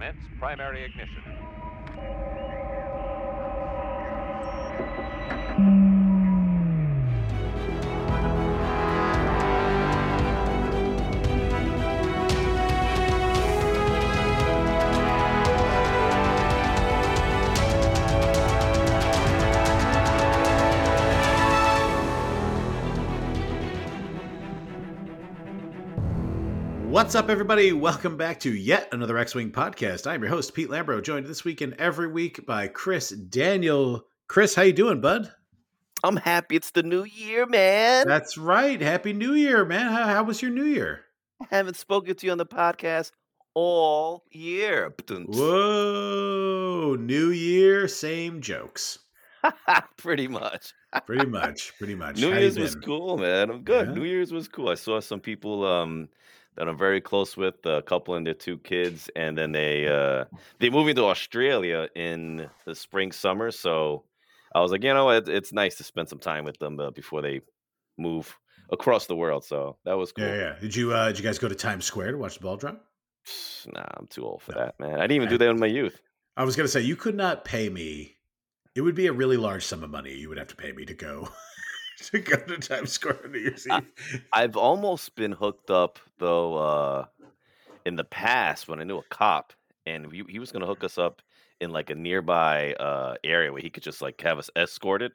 Commence primary ignition. What's up, everybody? Welcome back to yet another X Wing podcast. I'm your host, Pete Lambro, joined this week and every week by Chris Daniel. Chris, how you doing, bud? I'm happy it's the new year, man. That's right. Happy New Year, man. How, how was your New Year? I haven't spoken to you on the podcast all year. Whoa, New Year, same jokes. pretty much. Pretty much. Pretty much. New How Year's was cool, man. I'm good. Yeah? New Year's was cool. I saw some people um that I'm very close with, a couple and their two kids, and then they uh they moving to Australia in the spring summer. So I was like, you know, what, it's nice to spend some time with them uh, before they move across the world. So that was cool. Yeah, yeah. Did you uh did you guys go to Times Square to watch the ball drop? Nah, I'm too old for No. that, man. I didn't even do that in my youth. I was gonna say you could not pay me. It would be a really large sum of money you would have to pay me to go to go to Times Square on New Year's I- Eve. I've almost been hooked up though uh in the past when I knew a cop and he, he was going to hook us up in like a nearby uh area where he could just like have us escorted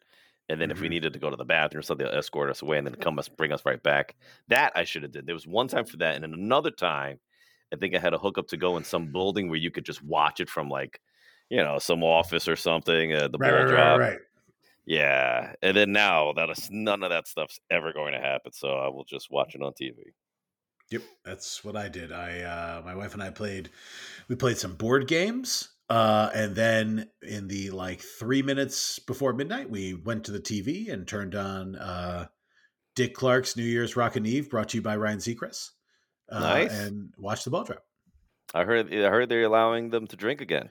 and then if we Mhm. needed to go to the bathroom or something they'll escort us away and then come us bring us right back. That I should have did. There was one time for that and then another time I think I had a hookup to go in some building where you could just watch it from like you know some office or something uh, the Right, ball right, drop. right, right. Yeah, and then now that is none of that stuff's ever going to happen, so I will just watch it on TV. Yep, that's what I did. I uh my wife and I played we played some board games. Uh and then in the like 3 minutes before midnight we went to the TV and turned on uh Dick Clark's New Year's Rockin' Eve brought to you by Ryan Seacrest. Uh, Nice. and watched the ball drop. I heard I heard they're allowing them to drink again.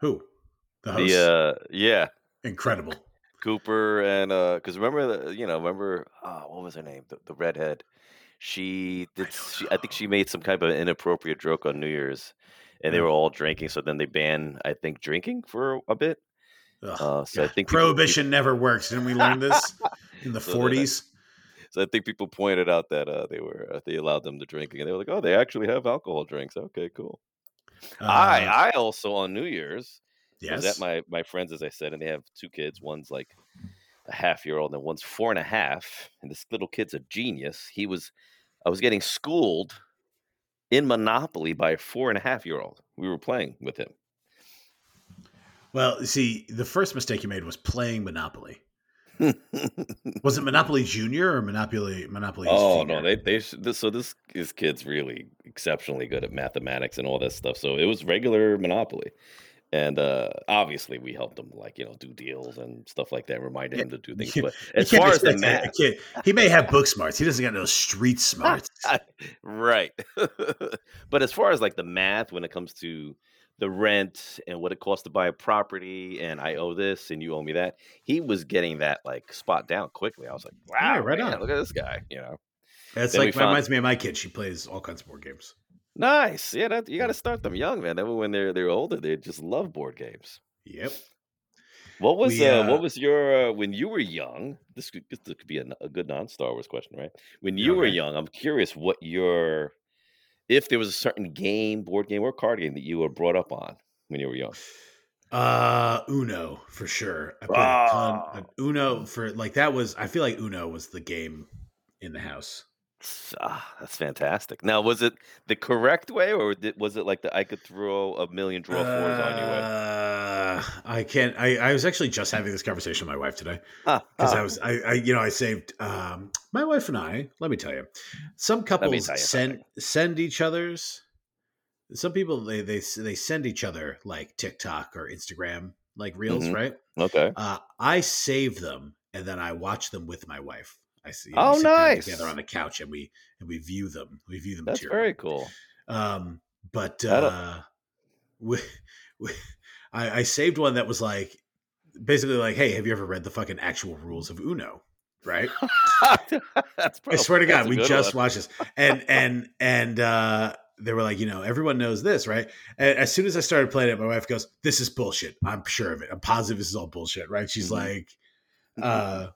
Who? The host. The uh yeah, Incredible. Cooper and uh because remember the you know remember uh, what was her name the, the redhead she did she, I think she made some kind of inappropriate joke on New Year's and they were all drinking so then they banned I think drinking for a bit Ugh, uh so I think people- prohibition never works. Didn't we learn this in the So I- 40s? So I think people pointed out that uh, they were uh, they allowed them to drink, and they were like, "Oh, they actually have alcohol drinks. Okay, cool." I Uh, I also on New Year's yes. was at my my friends, as I said, and they have two kids. One's like a half year old, and one's four and a half. And this little kid's a genius. He was I was getting schooled in Monopoly by a four and a half year old. We were playing with him. Well, see, the first mistake you made was playing Monopoly. Was it Monopoly Junior or Monopoly Monopoly? oh Senior? no, they they this, so this this kid's really exceptionally good at mathematics and all that stuff. So it was regular Monopoly. And uh, obviously, we helped him, like you know, do deals and stuff like that. Reminded Yeah, him to do things. But as far as the expect a- a math. He may have book smarts. He doesn't got no street smarts. right? but as far as like the math, when it comes to the rent and what it costs to buy a property, and I owe this and you owe me that, he was getting that like spot down quickly. I was like, wow, Yeah, right man, on. look at this guy. You know, That's Then like found- reminds me of my kid. She plays all kinds of board games. Nice. Yeah, that, you got to start them young, man. That when they're they're older, they just love board games. Yep. What was We, uh, uh, what was your uh, when you were young? This could, this could be a good non Star Wars question, right? When you were young, I'm curious what your if there was a certain game, board game, or card game that you were brought up on when you were young. Uh, Uno for sure. I played a ton. of Uno for like that was. I feel like Uno was the game in the house. Ah, that's fantastic. Now, was it the correct way, or did, was it like the I could throw a million draw fours on you way? Uh, I can't. I, I was actually just having this conversation with my wife today Ah, because ah. I was. I, I you know I saved. Um, my wife and I. Let me tell you, some couples you send something. send each other's. Some people they they they send each other like TikTok or Instagram like reels, Mhm. right? okay. Uh, I save them and then I watch them with my wife. I see. Oh, sit nice. Together on the couch and we and we view them. We view them. That's material. very cool. Um, but I uh, we, we, I, I saved one that was like basically like, hey, have you ever read the fucking actual rules of Uno? Right? that's I swear to God, we just one. watched this, and and and uh, they were like, you know, everyone knows this, right? And as soon as I started playing it, my wife goes, "This is bullshit. I'm sure of it. I'm positive this is all bullshit." Right? She's Mhm. like, uh,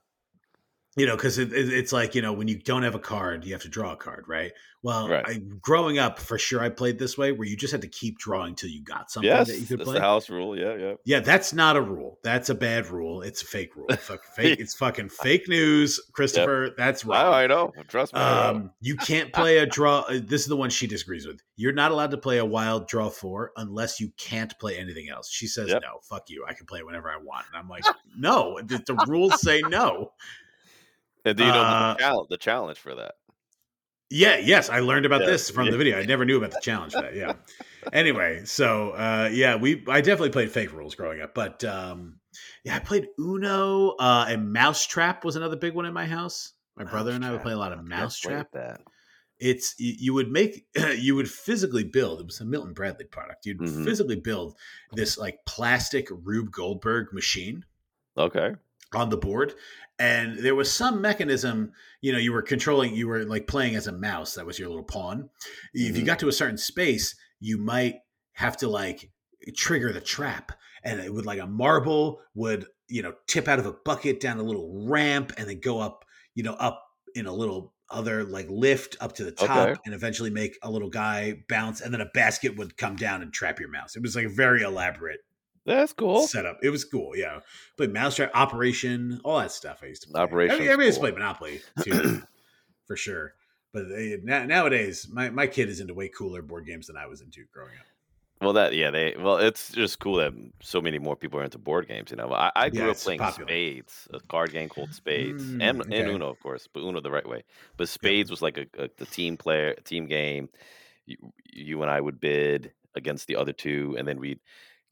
you know, because it, it, it's like you know, when you don't have a card, you have to draw a card, right? Well, Right. I, growing up, for sure, I played this way, where you just had to keep drawing till you got something yes, that you could that's play. the house rule. Yeah, yeah. Yeah, that's not a rule. That's a bad rule. It's a fake rule. Fuck, fake. It's fucking fake news, Christopher. That's wrong. I, know. Trust me. Um, you can't play a draw. uh, This is the one she disagrees with. You're not allowed to play a wild draw four unless you can't play anything else. She says, Yep. "No, fuck you. I can play it whenever I want." And I'm like, "No, the, the rules say no." And do you know uh, the, challenge, the challenge for that? Yeah, yes, I learned about Yeah. this from the video. I never knew about the challenge for that. Yeah. anyway, so uh, yeah, we I definitely played fake rules growing up, but um, yeah, I played Uno uh, and Mousetrap was another big one in my house. My brother and I would play a lot of Mousetrap. That. it's you, would make you would physically build it was a milton bradley product you'd Mhm. physically build this like plastic rube goldberg machine Okay. On the board and there was some mechanism you know you were controlling you were like playing as a mouse that was your little pawn if you Mhm. got to a certain space you might have to like trigger the trap and it would like a marble would you know tip out of a bucket down a little ramp and then go up you know up in a little other like lift up to the top Okay. and eventually make a little guy bounce and then a basket would come down and trap your mouse it was like a very elaborate That's cool. setup. It was cool, yeah. But Mousetrap, Operation, all that stuff I used to play. Operation's I mean, everybody used cool. play Monopoly too, for sure. But they, na- nowadays, my, my kid is into way cooler board games than I was into growing up. Well, that yeah, they well, it's just cool that so many more people are into board games. You know, I, I grew Yeah, up playing popular. Spades, a card game called Spades, Mm, and okay. and Uno, of course, but Uno the right way. But Spades was like a, a the team player team game. You, you and I would bid against the other two, and then we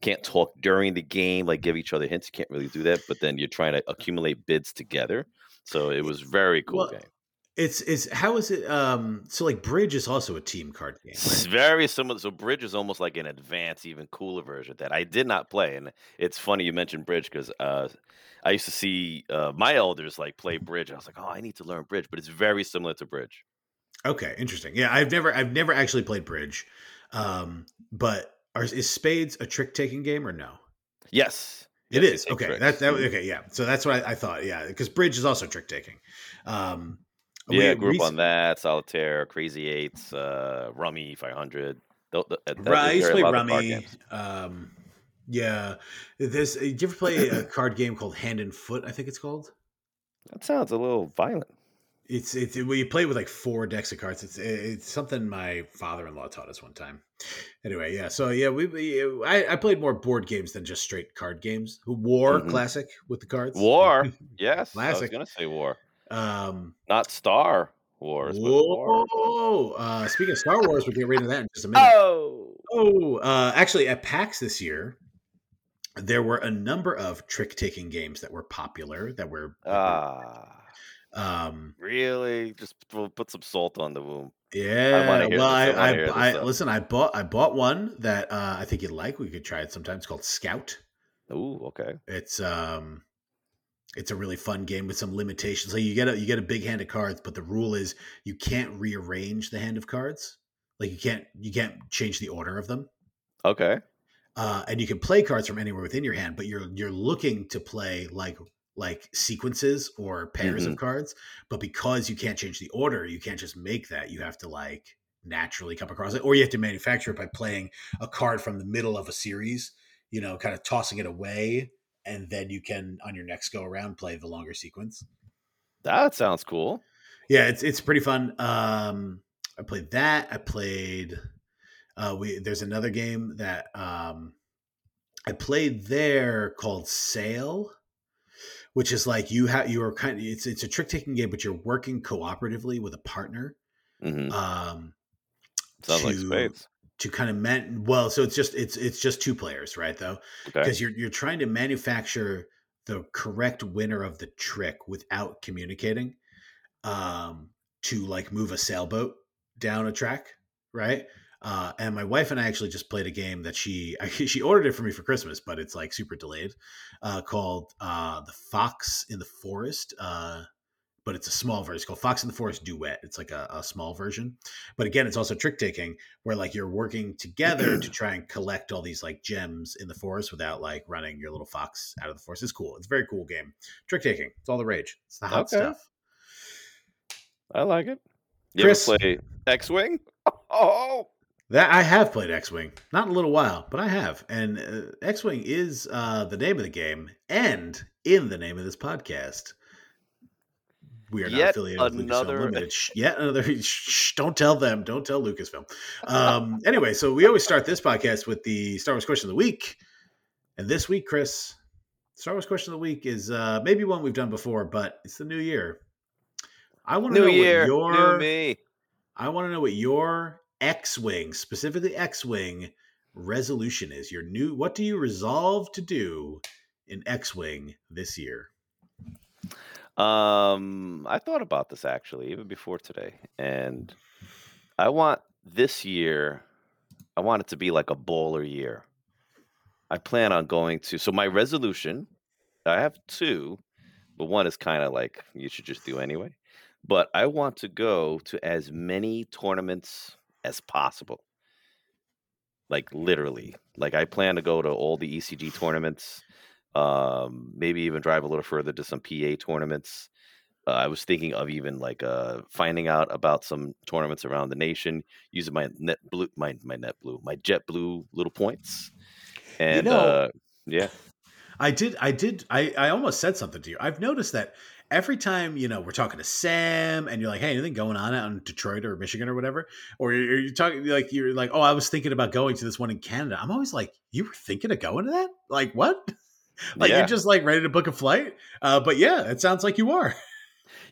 can't talk during the game, like give each other hints. You can't really do that, but then you're trying to accumulate bids together. So it was very cool Well, game. It's it's how is it? Um, so like Bridge is also a team card game, It's very similar. So Bridge is almost like an advanced, even cooler version that I did not play. And it's funny you mentioned Bridge because uh, I used to see uh, my elders like play Bridge. And I was like, oh, I need to learn Bridge, but it's very similar to Bridge. Okay, interesting. Yeah, I've never I've never actually played Bridge, um, but are, is Spades a trick taking game or no? Yes, It yes, is okay. tricks. That that Mhm. okay. Yeah. So that's what I, I thought. Yeah, because bridge is also trick taking. Um, Yeah, we- on that. Solitaire, Crazy Eights, uh, Rummy, Five Hundred. Th- Right, I used to play are a lot of card Rummy. Um, yeah. There's. Do you ever play a card game called Hand and Foot? I think it's called. That sounds a little violent. It's it's well, you play with like four decks of cards. It's it's something my father in law taught us one time. Anyway, yeah. So yeah, we, we I, I played more board games than just straight card games. War Mhm. classic with the cards. War, yes, I was Classic. gonna say War, Um, not Star Wars. but War. whoa! Uh, speaking of Star Wars, we'll get right into that in just a minute. Oh, Oh, uh, actually, at PAX this year, there were a number of trick-taking games that were popular. That were, that were, ah, um, really? Just pu- put some salt on the wound. yeah. hear Well, I I, I, hear I listen. I bought, I bought one that uh, I think you'd like. We could try it sometime. It's called Scout. Ooh, okay. It's um, it's a really fun game with some limitations. Like you get a you get a big hand of cards, but the rule is you can't rearrange the hand of cards. Like you can't you can't change the order of them. Okay. uh, and you can play cards from anywhere within your hand, but you're you're looking to play like like sequences or pairs Mm-hmm. of cards. But because you can't change the order, you can't just make that. You have to like naturally come across it, or you have to manufacture it by playing a card from the middle of a series. You know, kind of tossing it away, and then you can on your next go around play the longer sequence. That sounds cool. Yeah, it's it's pretty fun. Um, I played that. I played. Uh, we there's another game that um, I played there called Sail, which is like you have you are kind of it's it's a trick taking game, but you're working cooperatively with a partner. hmm Um, Sounds like to- spades. to kind of man well, so it's just it's it's just two players, right? Though Okay. because you're you're trying to manufacture the correct winner of the trick without communicating um to like move a sailboat down a track right uh and my wife and i actually just played a game that she she ordered it for me for christmas but it's like super delayed uh called uh the fox in the forest uh but it's a small version. It's called Fox in the Forest Duet. It's like a, a small version. But again, it's also trick taking where like you're working together to try and collect all these like gems in the forest without like running your little fox out of the forest. It's cool. It's a very cool game. Trick taking. It's all the rage. It's the hot Okay. stuff. I like it. You Chris? ever play X Wing? Oh, That I have played X Wing, not in a little while, but I have. And uh, X Wing is uh, the name of the game, and in the name of this podcast. We are not Yet affiliated with Lucasfilm Limited. Shh, Yet another. Shh, don't tell them. Don't tell Lucasfilm. Um, anyway, so we always start this podcast with the Star Wars question of the week, and this week, Chris, Star Wars question of the week is uh, maybe one we've done before, but it's the new year. I want to know year, what your. I want to know what your X-wing, specifically X-wing resolution is. Your new what do you resolve to do in X-wing this year? Um, I thought about this actually even before today, and I want this year. I want it to be like a baller year. I plan on going to. So my resolution, I have two, but one is kind of like you should just do anyway. But I want to go to as many tournaments as possible. Like literally, like I plan to go to all the ECG tournaments um maybe even drive a little further to some PA tournaments. Uh, I was thinking of even like uh finding out about some tournaments around the nation using my net blue my my net blue my jet blue little points. And know- uh yeah. I did I did I I almost said something to you. I've noticed that every time, you know, we're talking to Sam and you're like, "Hey, anything going on out in Detroit or Michigan or whatever?" Or you're, you're talking like you're like, "Oh, I was thinking about going to this one in Canada." I'm always like, "You were thinking of going to that?" Like, what? like Yeah. you're just like ready to book a flight? Uh, but yeah, it sounds like you are.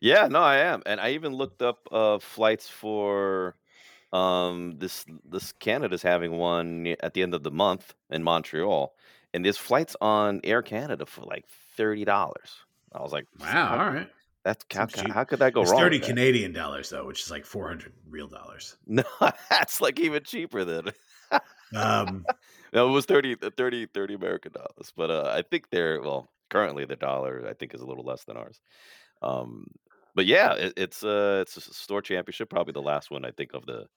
Yeah, no, I am. And I even looked up uh flights for um this this Canada's having one at the end of the month in Montreal. And there's flights on Air Canada for like thirty dollars. I was like, Wow, how, all right. that's how, how could that go It's wrong? 30 with that? Canadian dollars though, which is like 400 real dollars. No, that's like even cheaper than Um, no, it was 30, uh, 30, 30 American dollars. But uh, I think they're well currently the dollar I think is a little less than ours. Um, but yeah, it, it's uh it's a store championship, probably the last one I think of the.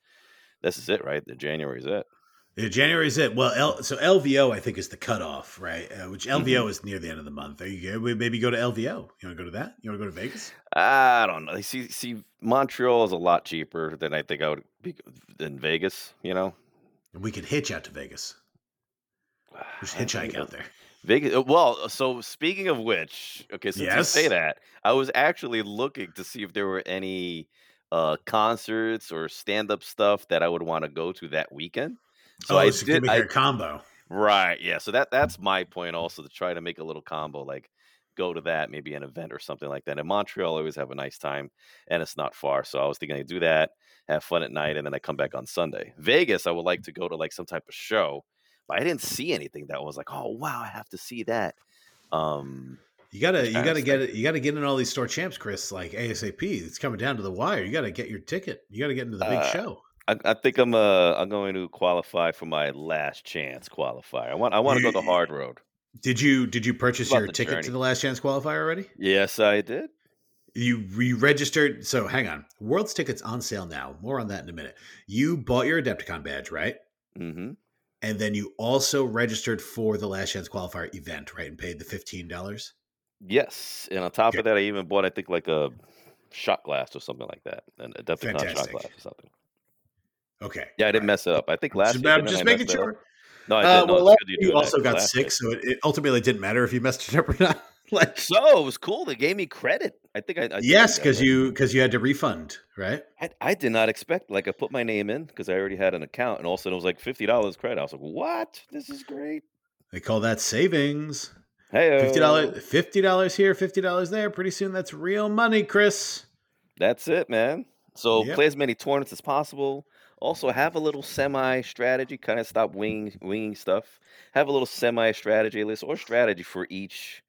This is it, right? The January is it. Yeah, is it. Well, L, so LVO I think is the cutoff, right? Uh, which LVO Mm-hmm. is near the end of the month. Are you we maybe go to LVO? You want to go to that? You want to go to Vegas? I don't know. See, see, Montreal is a lot cheaper than I think I would be than Vegas. You know, And we could hitch out to Vegas. Just hitchhike out there. Vegas. uh, Well, so speaking of which, okay, since you say that, I was actually looking to see if there were any uh concerts or stand-up stuff that I would want to go to that weekend. So oh, I did. make I, a combo. right, yeah. So that that's my point also to try to make a little combo, like go to that, maybe an event or something like that. In Montreal, I always have a nice time, and it's not far. So I was thinking I do that, have fun at night, and then I come back on Sunday. Vegas, I would like to go to like some type of show, but I didn't see anything that was like, oh wow, I have to see that. Um, You gotta, you gotta get it. You gotta get in all these store champs, Chris. Like ASAP. It's coming down to the wire. You gotta get your ticket. You gotta get into the big Uh, show. I, I think I'm uh I'm going to qualify for my last chance qualifier. I want I want to go the hard road. Did you did you purchase your ticket to the last chance qualifier already? Yes, I did. You re registered. So hang on. World's tickets on sale now. More on that in a minute. You bought your Adepticon badge, right? Mm-hmm. And then you also registered for the last chance qualifier event, right? And paid the fifteen dollars. Yes, and on top Okay. of that, I even bought I think like a shot glass or something like that, an Adepticon shot glass or something. Okay. Yeah, I didn't mess it up. I think last Just, I'm didn't just making mess it up? sure. No, I Uh, did. No, well, last you also got year. so it, it ultimately didn't matter if you messed it up or not. like So it was cool. They gave me credit. I think I, I yes, because you because you had to refund, right? I, I did not expect. Like I put my name in because I already had an account, and all of a sudden it was like fifty dollars credit. I was like, "What? This is great." They call that savings. Hey, Fifty dollars, fifty dollars here, fifty dollars there. Pretty soon, that's real money, Chris. That's it, man. So Yep. play as many tournaments as possible. Also have a little semi strategy. Kind of stop winging winging stuff. Have a little semi strategy list or strategy for each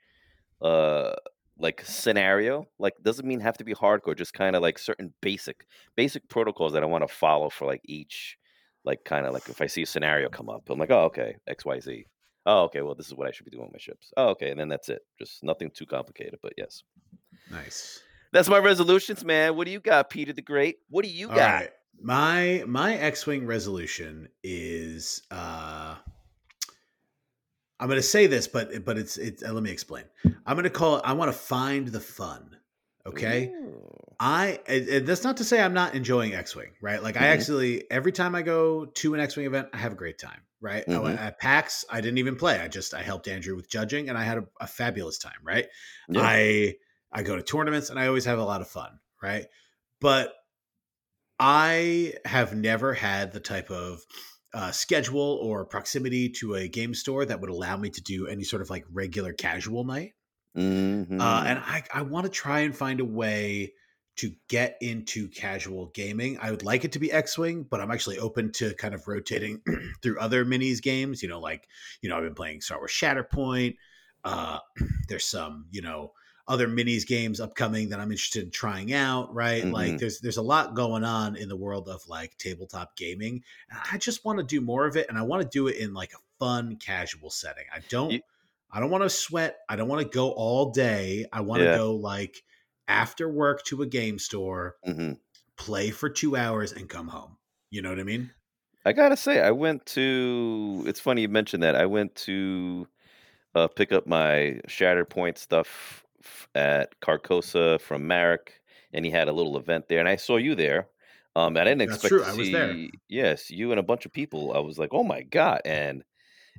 uh like scenario. Like doesn't mean have to be hardcore. Just kind of like certain basic basic protocols that I want to follow for like each. Like kind of like if I see a scenario come up, I'm like, oh okay, X Y Z. Oh okay, well this is what I should be doing with my ships. Oh okay, and then that's it. Just nothing too complicated. But yes. Nice. That's my resolutions, man. What do you got, Peter the Great? What do you All got? right. My my X-wing resolution is uh I'm going to say this but but it's it's uh, let me explain. I'm going to call it I want to find the fun. Okay? Ooh. I and- that's not to say I'm not enjoying X-wing, right? Like I Mhm. actually every time I go to an X-wing event, I have a great time, right? I- Mhm. At PAX, I didn't even play. I just I helped Andrew with judging, and I had a, a fabulous time, right? Yeah. I I go to tournaments, and I always have a lot of fun, right? But I have never had the type of uh, schedule or proximity to a game store that would allow me to do any sort of like regular casual night. Mhm. Uh, and I, I want to try and find a way to get into casual gaming. I would like it to be X Wing, but I'm actually open to kind of rotating through other minis games. You know, like, you know, I've been playing Star Wars Shatterpoint. Uh, there's some, you know, other minis games upcoming that I'm interested in trying out, right? Like Mhm. there's there's a lot going on in the world of like tabletop gaming. And I just want to do more of it and I want to do it in like a fun casual setting. I don't You- I don't want to sweat. I don't want to go all day. I want to Yeah. go like after work to a game store, Mhm. play for 2 hours and come home. You know what I mean? I gotta say, I went to. It's funny you mentioned that. I went to uh, pick up my Shatterpoint stuff at Carcosa from Marek, and he had a little event there, and I saw you there. Um, I didn't That's expect true, to I see. was there. Yes, you and a bunch of people. I was like, oh my god, and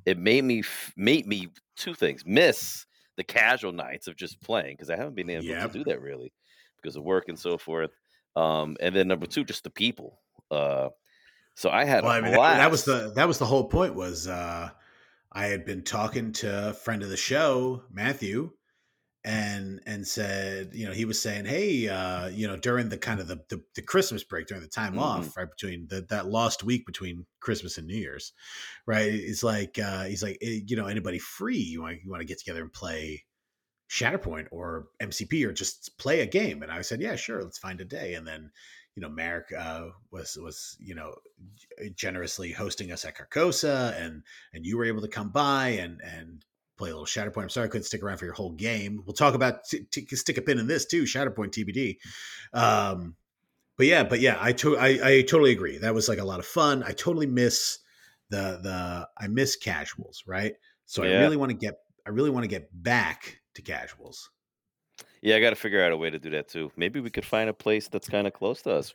it made me f- made me two things: miss the casual nights of just playing because I haven't been able Yep. to do that really because of work and so forth. Um, and then number two, just the people. Uh, so I had Well, a I mean that, that was the that was the whole point was uh I had been talking to a friend of the show, Matthew, and and said, you know, he was saying, hey, uh, you know, during the kind of the the, the Christmas break, during the time Mhm. off, right between the, that lost week between Christmas and New Year's, right? It's like uh, he's like, eh, you know, anybody free? You want you want to get together and play Shatterpoint or MCP or just play a game? And I said, yeah, sure, let's find a day. And then, you know, Merrick uh, was was you know generously hosting us at Carcosa, and and you were able to come by and and play a little Shatterpoint. I'm sorry I couldn't stick around for your whole game. We'll talk about t- t- stick a pin in this too, Shatterpoint TBD. Um, but yeah, but yeah, I, to- I I totally agree. That was like a lot of fun. I totally miss the the I miss casuals, right? So I really want to get I really want to get back to casuals. Yeah, I got to figure out a way to do that too. Maybe we could find a place that's kind of close to us.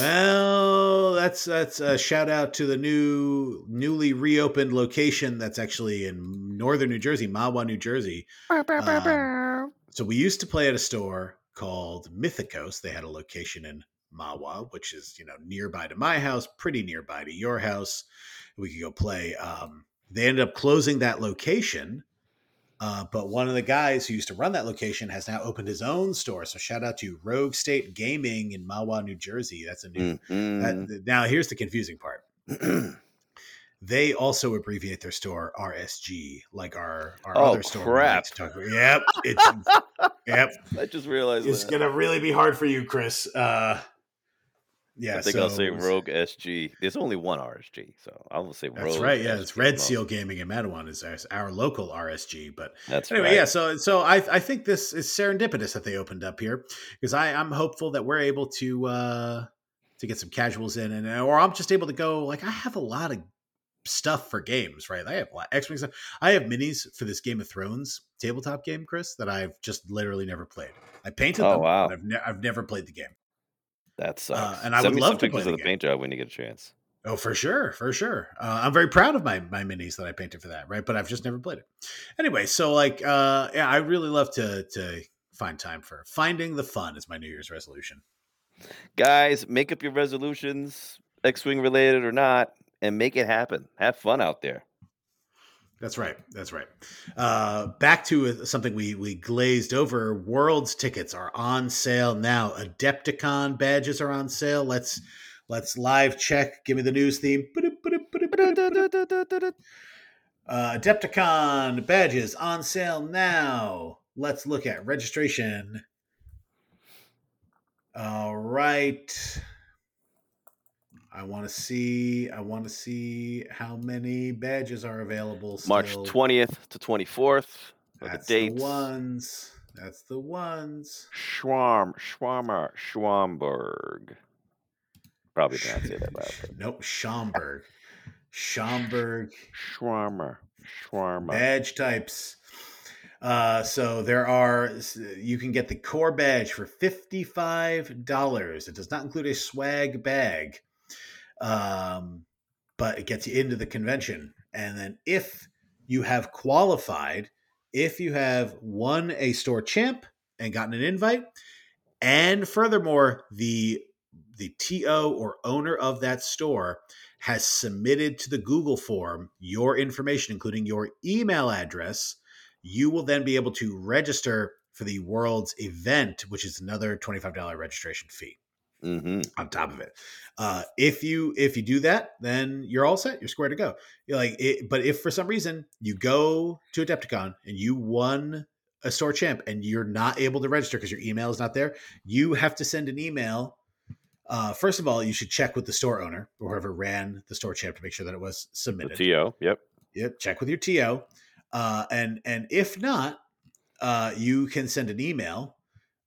Well, that's that's a shout out to the new newly reopened location that's actually in northern New Jersey, Mahwah, New Jersey. Um, so we used to play at a store called Mythicos. They had a location in Mahwah, which is you know nearby to my house, pretty nearby to your house. We could go play. Um, they ended up closing that location, uh, but one of the guys who used to run that location has now opened his own store. So shout out to Rogue State Gaming in Mahwah, New Jersey. That's a new. Mhm. that- now here's the confusing part. They also abbreviate their store RSG, like our our Oh, other store. like crap. about. Yep, it's yep. I just realized It's that. gonna really be hard for you, Chris. Uh, yeah, I think so I'll say Rogue SG. There's only one RSG, so I'll say Rogue. That's right. Yeah, it's Red Seal. Gaming in Matawan is our, our local RSG. But That's anyway, right. yeah. So so I I think this is serendipitous that they opened up here because I I'm hopeful that we're able to uh to get some casuals in and or I'm just able to go like I have a lot of stuff for games, right? I have a lot X Wing stuff. I have minis for this Game of Thrones tabletop game, Chris, that I've just literally never played. I painted Oh, them. wow. I've, ne- I've never played the game. That sucks. and I Send would love to play pictures of the paint job when you get a chance. Oh, for sure, for sure. Uh, I'm very proud of my my minis that I painted for that, right? But I've just never played it. Anyway, so like, uh, yeah, I really love to to find time for finding the fun is my New Year's resolution. Guys, make up your resolutions, X-wing related or not, and make it happen. Have fun out there. That's right. That's right. Uh, back to something we we glazed over. Worlds tickets are on sale now. Adepticon badges are on sale. Let's let's live check. Give me the news theme. Uh, Adepticon badges on sale now. Let's look at registration. All right. I want to see. I want to see how many badges are available. March 20th to 24th are the That's dates. the ones. That's the ones. Schwarm, Schwarmer, Schwamberg. Probably didn't say that right. Nope, Schaumburg. Schaumburg Schwarmer, Schwarmer. badge types. Uh, so there are you can get the core badge for fifty-five dollars. It does not include a swag bag, um, but it gets you into the convention. And then if you have qualified, if you have won a store champ and gotten an invite, and furthermore the the TO or owner of that store has submitted to the Google form your information, including your email address, you will then be able to register for the world's event, which is another $25 registration fee hmm on top of it. Uh, if you if you do that, then you're all set. You're square to go. You're like, it, but if for some reason you go to Adepticon and you won a store champ and you're not able to register because your email is not there, you have to send an email. Uh, first of all, you should check with the store owner or whoever ran the store champ to make sure that it was The submitted. TO. Yep. Yep, check with your TO. Uh, and and if not, uh, you can send an email.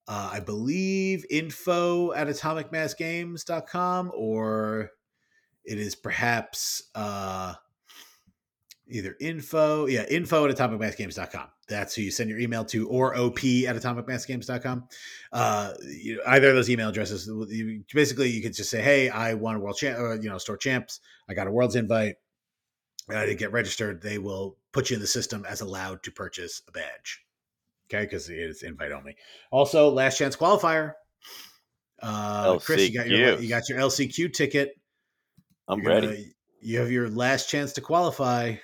Uh, I believe info at atomicmassgames.com or it is perhaps uh, either info, yeah, info at atomicmassgames.com. That's who you send your email to, or op at atomicmassgames.com. Uh, you, either of those email addresses. You, basically, you could just say, hey, I won a world champ, or, you know, store champs. I got a world's invite uh, to get registered, they will put you in the system as allowed to purchase a badge. Okay, because it is invite only. Also, last chance qualifier. Uh, Chris, you got your LCQ. you got your LCQ ticket. I'm You're ready. gonna- you have your last chance to qualify.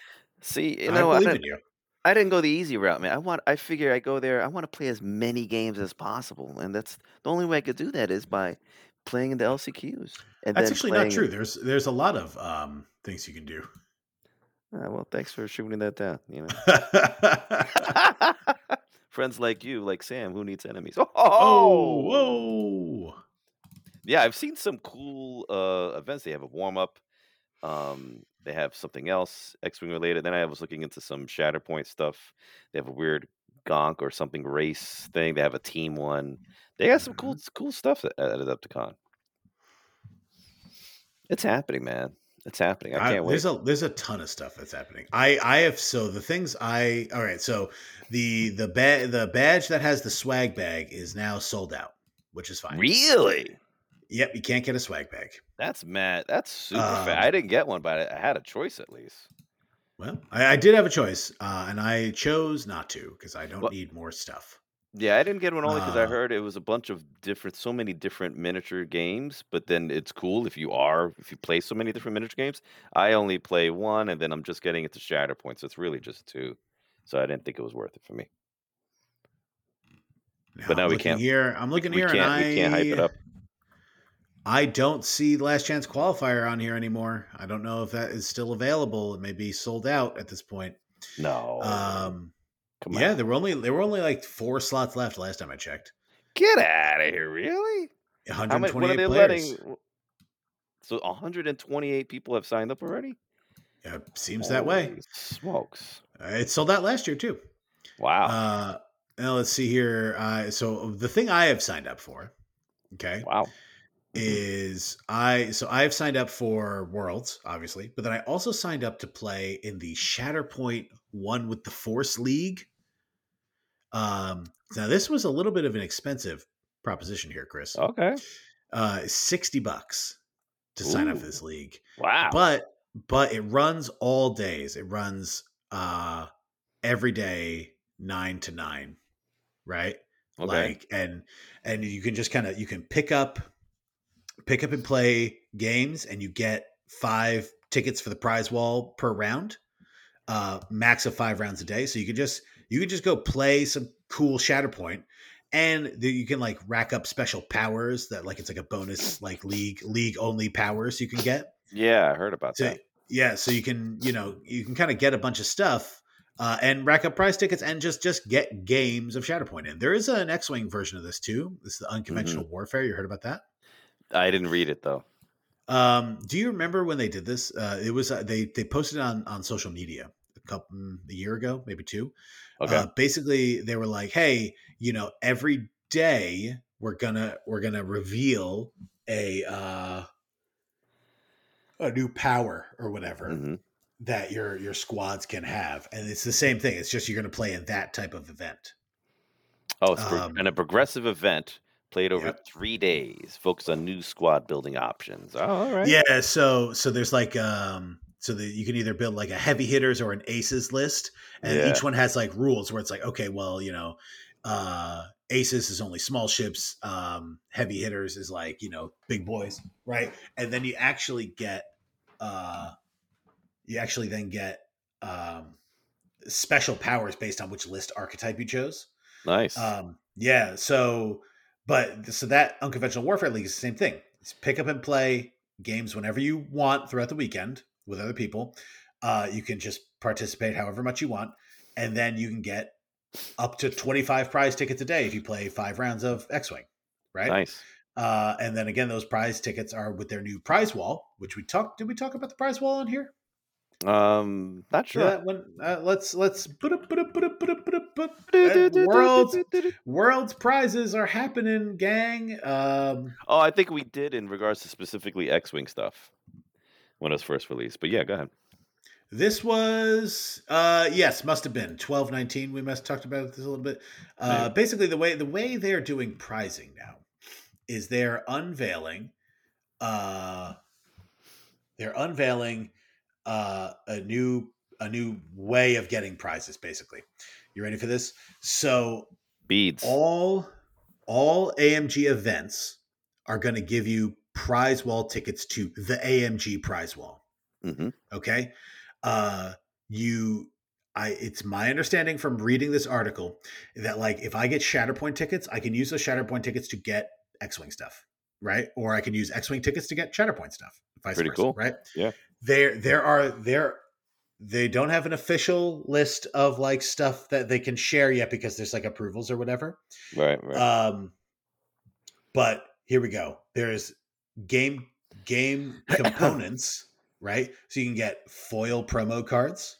See, you I know, I, believe in didn't, you. I didn't go the easy route, man. I want. I figure I go there. I want to play as many games as possible, and that's the only way I could do that is by playing in the LCQs. And That's actually playing not true. There's there's a lot of um, things you can do. Ah, well, thanks for shooting that down. You know, friends like you, like Sam, who needs enemies? Oh, oh, whoa! yeah. I've seen some cool uh, events. They have a warm up. Um, they have something else X Wing related. Then I was looking into some Shatterpoint stuff. They have a weird Gonk or something race thing. They have a team one. They got some cool cool stuff at, at Adepticon. It's happening, man. It's happening. I I- can't wait. there's a there's a ton of stuff that's happening. I I have so the things I all right. So the the ba- the badge that has the swag bag is now sold out, which is fine. Really? Yep, you can't get a swag bag. That's mad. That's super Um, fat. I didn't get one, but I, I had a choice at least. Well, I, I did have a choice, uh, and I chose not to because I don't Well- need more stuff. Yeah, I didn't get one only because I Uh, heard it was a bunch of different, so many different miniature games. But then it's cool if you are, if you play so many different miniature games. I only play one, and then I'm just getting into Shatterpoint, so it's really just two. So I didn't think it was worth it for me. But now I'm we looking can't- Here, I'm looking We here, and I we can't hype it up. I don't see Last Chance Qualifier on here anymore. I don't know if that is still available. It may be sold out at this point. No, Um, come yeah, on, there were only there were only like four slots left last time I checked. get out of here! Really? How many? 128 players. letting? So 128 people have signed up already. Yeah, seems that way. Smokes! Uh, it sold out last year too. Wow! Uh, now let's see here. Uh, so the thing I have signed up for, okay, wow! is I so I have signed up for Worlds, obviously, but then I also signed up to play in the Shatterpoint One with the Force League. Um, now this was a little bit of an expensive proposition here, Chris. Okay. Uh, sixty bucks to sign up for this league, Wow. but but it runs all days. It runs uh every day nine to nine, right? okay. like and and you can just kind of you can pick up pick up and play games and you get five tickets for the prize wall per round uh max of five rounds a day so you can just you can just go play some cool shatterpoint and the, you can like rack up special powers that like it's like a bonus like league league only powers you can get yeah, I heard about so that. yeah, so you can you know you can kind of get a bunch of stuff uh, and rack up prize tickets and just just get games of Shatterpoint in. There is an X-wing version of this too. This is the unconventional warfare. You heard about that? I didn't read it though. Um, do you remember when they did this? Uh, it was uh, they they posted it on on social media a a couple mm, a year ago, maybe two. Okay. Uh, basically, they were like, "Hey, you know, every day we're gonna we're gonna reveal a uh, a new power or whatever hmm that your your squads can have, and it's the same thing. It's just you're gonna play in that type of event. Oh, it's Um, and a progressive event played over Yep. three days, focused on new squad building options. Oh, all right. Yeah, so so there's like um so that you can either build like a heavy hitters or an aces list, and Yeah. each one has like rules where it's like, okay, well, you know, uh aces is only small ships, um, heavy hitters is like, you know, big boys, right? And then you actually get uh you actually then get um special powers based on which list archetype you chose. Nice. Um, yeah. So, but so that unconventional warfare league is the same thing. It's pick up and play games whenever you want throughout the weekend with other people. Uh, you can just participate however much you want, and then you can get up to twenty five prize tickets a day if you play five rounds of X Wing, right? nice. Uh, and then again, those prize tickets are with their new prize wall, which we talked. Did we talk about the prize wall on here? Um, not sure. Yeah, when, uh, let's let's put up put up put up put up put up put up. World's World's prizes are happening, gang. Um, Oh, I think we did in regards to specifically X-wing stuff when it was first released. But yeah, go ahead. this was uh, yes, must have been twelve nineteen. We must have talked about this a little bit. Uh. Basically, the way the way they're doing prizing now is they're unveiling. Uh, they're unveiling uh, a new a new way of getting prizes. Basically, you ready for this? So Beads. all all AMG events are going to give you prize wall tickets to the AMG prize wall. hmm Okay, uh, you. I, it's my understanding from reading this article that like if I get Shatterpoint tickets, I can use those Shatterpoint tickets to get X-wing stuff, right? Or I can use X-wing tickets to get Shatterpoint stuff. Vice Pretty versa, cool. right? Yeah. There, there are there. They don't have an official list of like stuff that they can share yet because there's like approvals or whatever. Right, right. Um, but here we go. There's game game components, right? So you can get foil promo cards.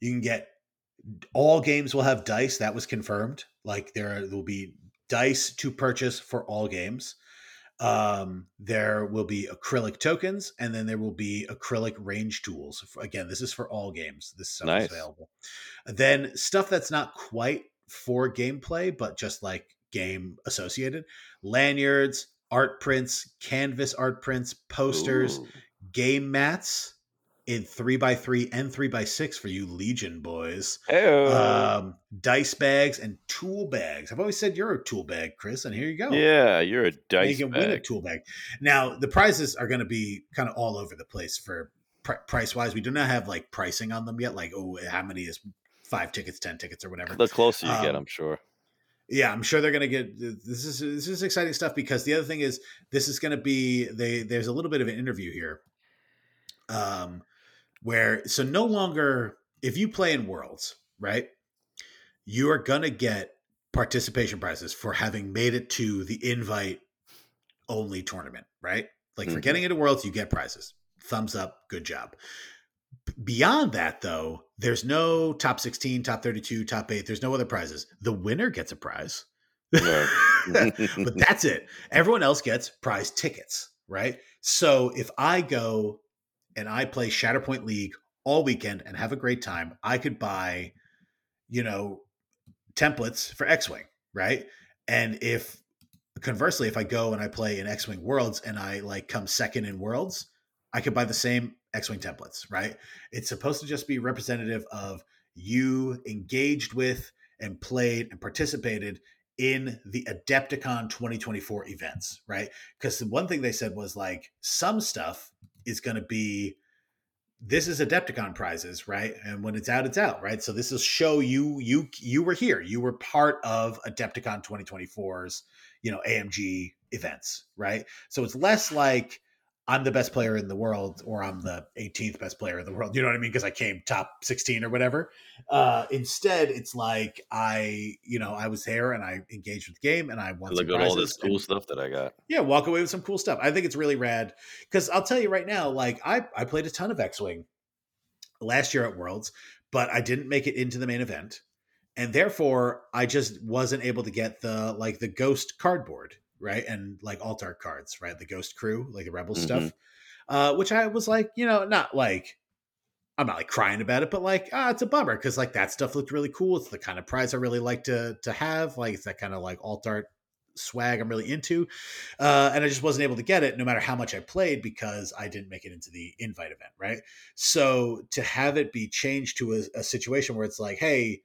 You can get all games will have dice. That was confirmed. Like there will be dice to purchase for all games. Um, there will be acrylic tokens, and then there will be acrylic range tools. Again, this is for all games. This stuff Nice. is available. Then stuff that's not quite for gameplay, but just like game associated lanyards, art prints, canvas art prints, posters, Ooh. game mats in three by three and three by six for you Legion boys. Um, dice bags and tool bags. I've always said you're a tool bag, Chris, and here you go. yeah, you're a dice you can win a tool bag. Now the prizes are going to be kind of all over the place for pr- price wise. We do not have like pricing on them yet. Like, oh, how many is five tickets, ten tickets, or whatever. The closer you get, Um, I'm sure. Yeah, I'm sure they're going to get this is this is exciting stuff because the other thing is this is going to be they there's a little bit of an interview here um where so no longer if you play in worlds, right? You are going to get participation prizes for having made it to the invite only tournament, right? Like for Mhm. getting into worlds you get prizes. Thumbs up, good job. Beyond that though, there's no top 16, top 32, top 8, there's no other prizes. The winner gets a prize. Right. but that's it. Everyone else gets prize tickets, right? So if I go and I play Shatterpoint League all weekend and have a great time, I could buy, you know, templates for X Wing, right? And if conversely, if I go and I play in X Wing Worlds and I like come second in Worlds, I could buy the same X Wing templates, right? It's supposed to just be representative of you engaged with and played and participated in the Adepticon 2024 events, right? Because the one thing they said was like some stuff is going to be this is Adepticon prizes, right? And when it's out, it's out, right? So this will show you you you were here, you were part of Adepticon 2024's you know AMG events, right? So it's less like I'm the best player in the world or I'm the 18th best player in the world. You know what I mean? Because I came top 16 or whatever. Uh, instead, it's like I, you know, I was there and I engaged with the game and I won Look at all this cool stuff that I got. yeah, walk away with some cool stuff. I think it's really rad because I'll tell you right now, like I I played a ton of X Wing last year at Worlds, but I didn't make it into the main event, and therefore I just wasn't able to get the like the ghost cardboard, right, and like alt art cards, right, the ghost crew, like the rebel Mhm. stuff, uh, which I was like, you know, not like. I'm not like crying about it, but like, ah, it's a bummer because like that stuff looked really cool. It's the kind of prize I really like to to have. Like it's that kind of like alt art swag I'm really into. Uh, and I just wasn't able to get it no matter how much I played because I didn't make it into the invite event, right? So to have it be changed to a, a situation where it's like, hey,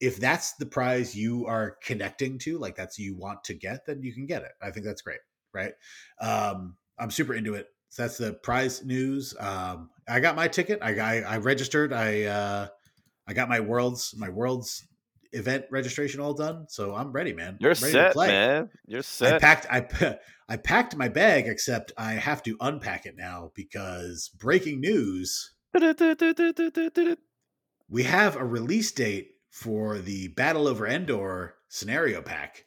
if that's the prize you are connecting to, like that's you want to get, then you can get it. I think that's great, right? Um, I'm super into it. So that's the prize news. Um, I got my ticket. I, I, I registered. I uh, I got my worlds my worlds event registration all done. So I'm ready, man. You're ready to set, play. man. You're set. I packed I I packed my bag, except I have to unpack it now because breaking news: we have a release date for the Battle over Endor scenario pack.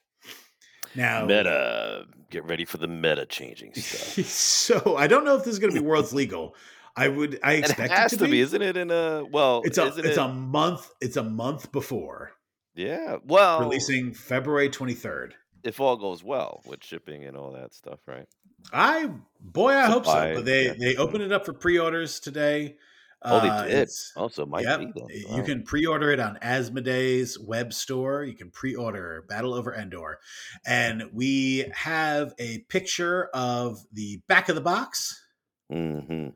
Now, meta. Get ready for the meta changing stuff. so I don't know if this is going to be worlds legal. I would I it expect has it to be. isn't it? In a well, It's a isn't it's it? a month. It's a month before yeah. Well, releasing February twenty third. if all goes well with shipping and all that stuff, right? I boy, I hope so. But they yeah. they opened it up for pre orders today. Oh, they Uh, did. it's- Also, might Yep. be then. You can pre-order it on Asmodee's web store. You can pre-order Battle Over Endor, and we have a picture of the back of the box. Mhm.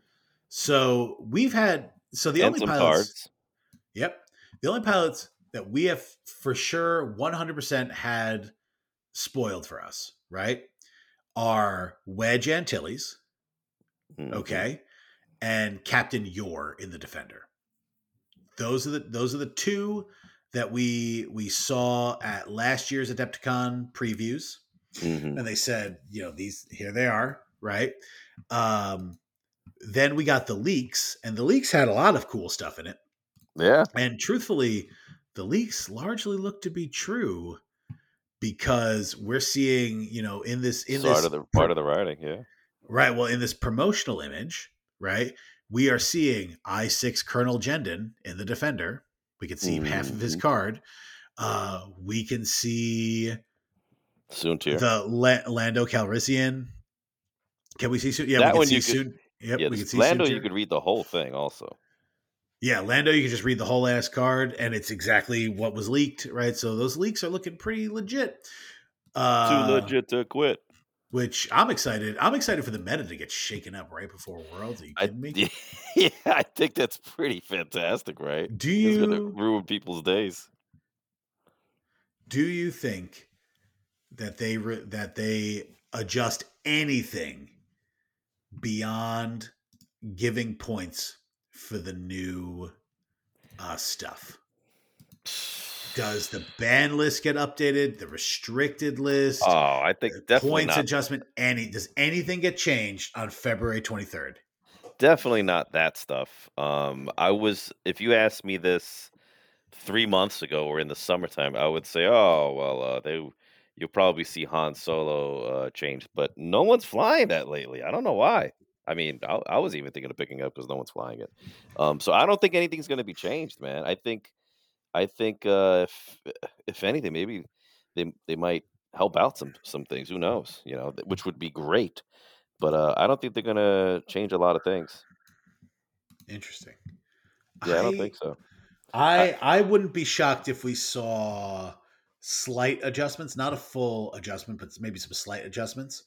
So we've had so the and only pilots. cards. Yep, the only pilots that we have for sure 100% had spoiled for us, right? Are Wedge Antilles, Mhm. okay, and Captain Yorr in the Defender. Those are the those are the two that we we saw at last year's Adepticon previews, Mhm. and they said, you know, these here they are, right? Um, then we got the leaks, and the leaks had a lot of cool stuff in it. Yeah. And truthfully, the leaks largely look to be true because we're seeing, you know, in this in part this of the part of the writing. Yeah. Right. Well, in this promotional image, right, we are seeing I six Colonel Jendon in the Defender. We can see half of his Mhm. card. Uh, we can see Soontir. the La- Lando Calrissian. Can we see soon? Yeah, That we can one see you could- soon. Yep, yeah. we can see Lando, you could read the whole thing. Also. Yeah, Lando, you can just read the whole ass card, and it's exactly what was leaked, right? So those leaks are looking pretty legit. Uh, Too legit to quit. Which I'm excited. I'm excited for the meta to get shaken up right before Worlds. Are you I, kidding me? yeah, I think that's pretty fantastic, right? Do It's gonna you ruin people's days. do you think that they re- that they adjust anything beyond giving points for the new uh, stuff? Does the ban list get updated? The restricted list? Oh, I think definitely points not. adjustment? Any does anything get changed on February twenty third? definitely not that stuff. Um, I was, if you asked me this three months ago or in the summertime, I would say, oh well, uh, they you'll probably see Han Solo uh, change, but no one's flying that lately. I don't know why. I mean, I, I was even thinking of picking up because no one's flying it. Um, so I don't think anything's going to be changed, man. I think, I think uh, if if anything, maybe they they might help out some some things. Who knows? You know, which would be great. But uh, I don't think they're going to change a lot of things. Interesting. Yeah, I don't think so. I I wouldn't be shocked if we saw slight adjustments, not a full adjustment, but maybe some slight adjustments.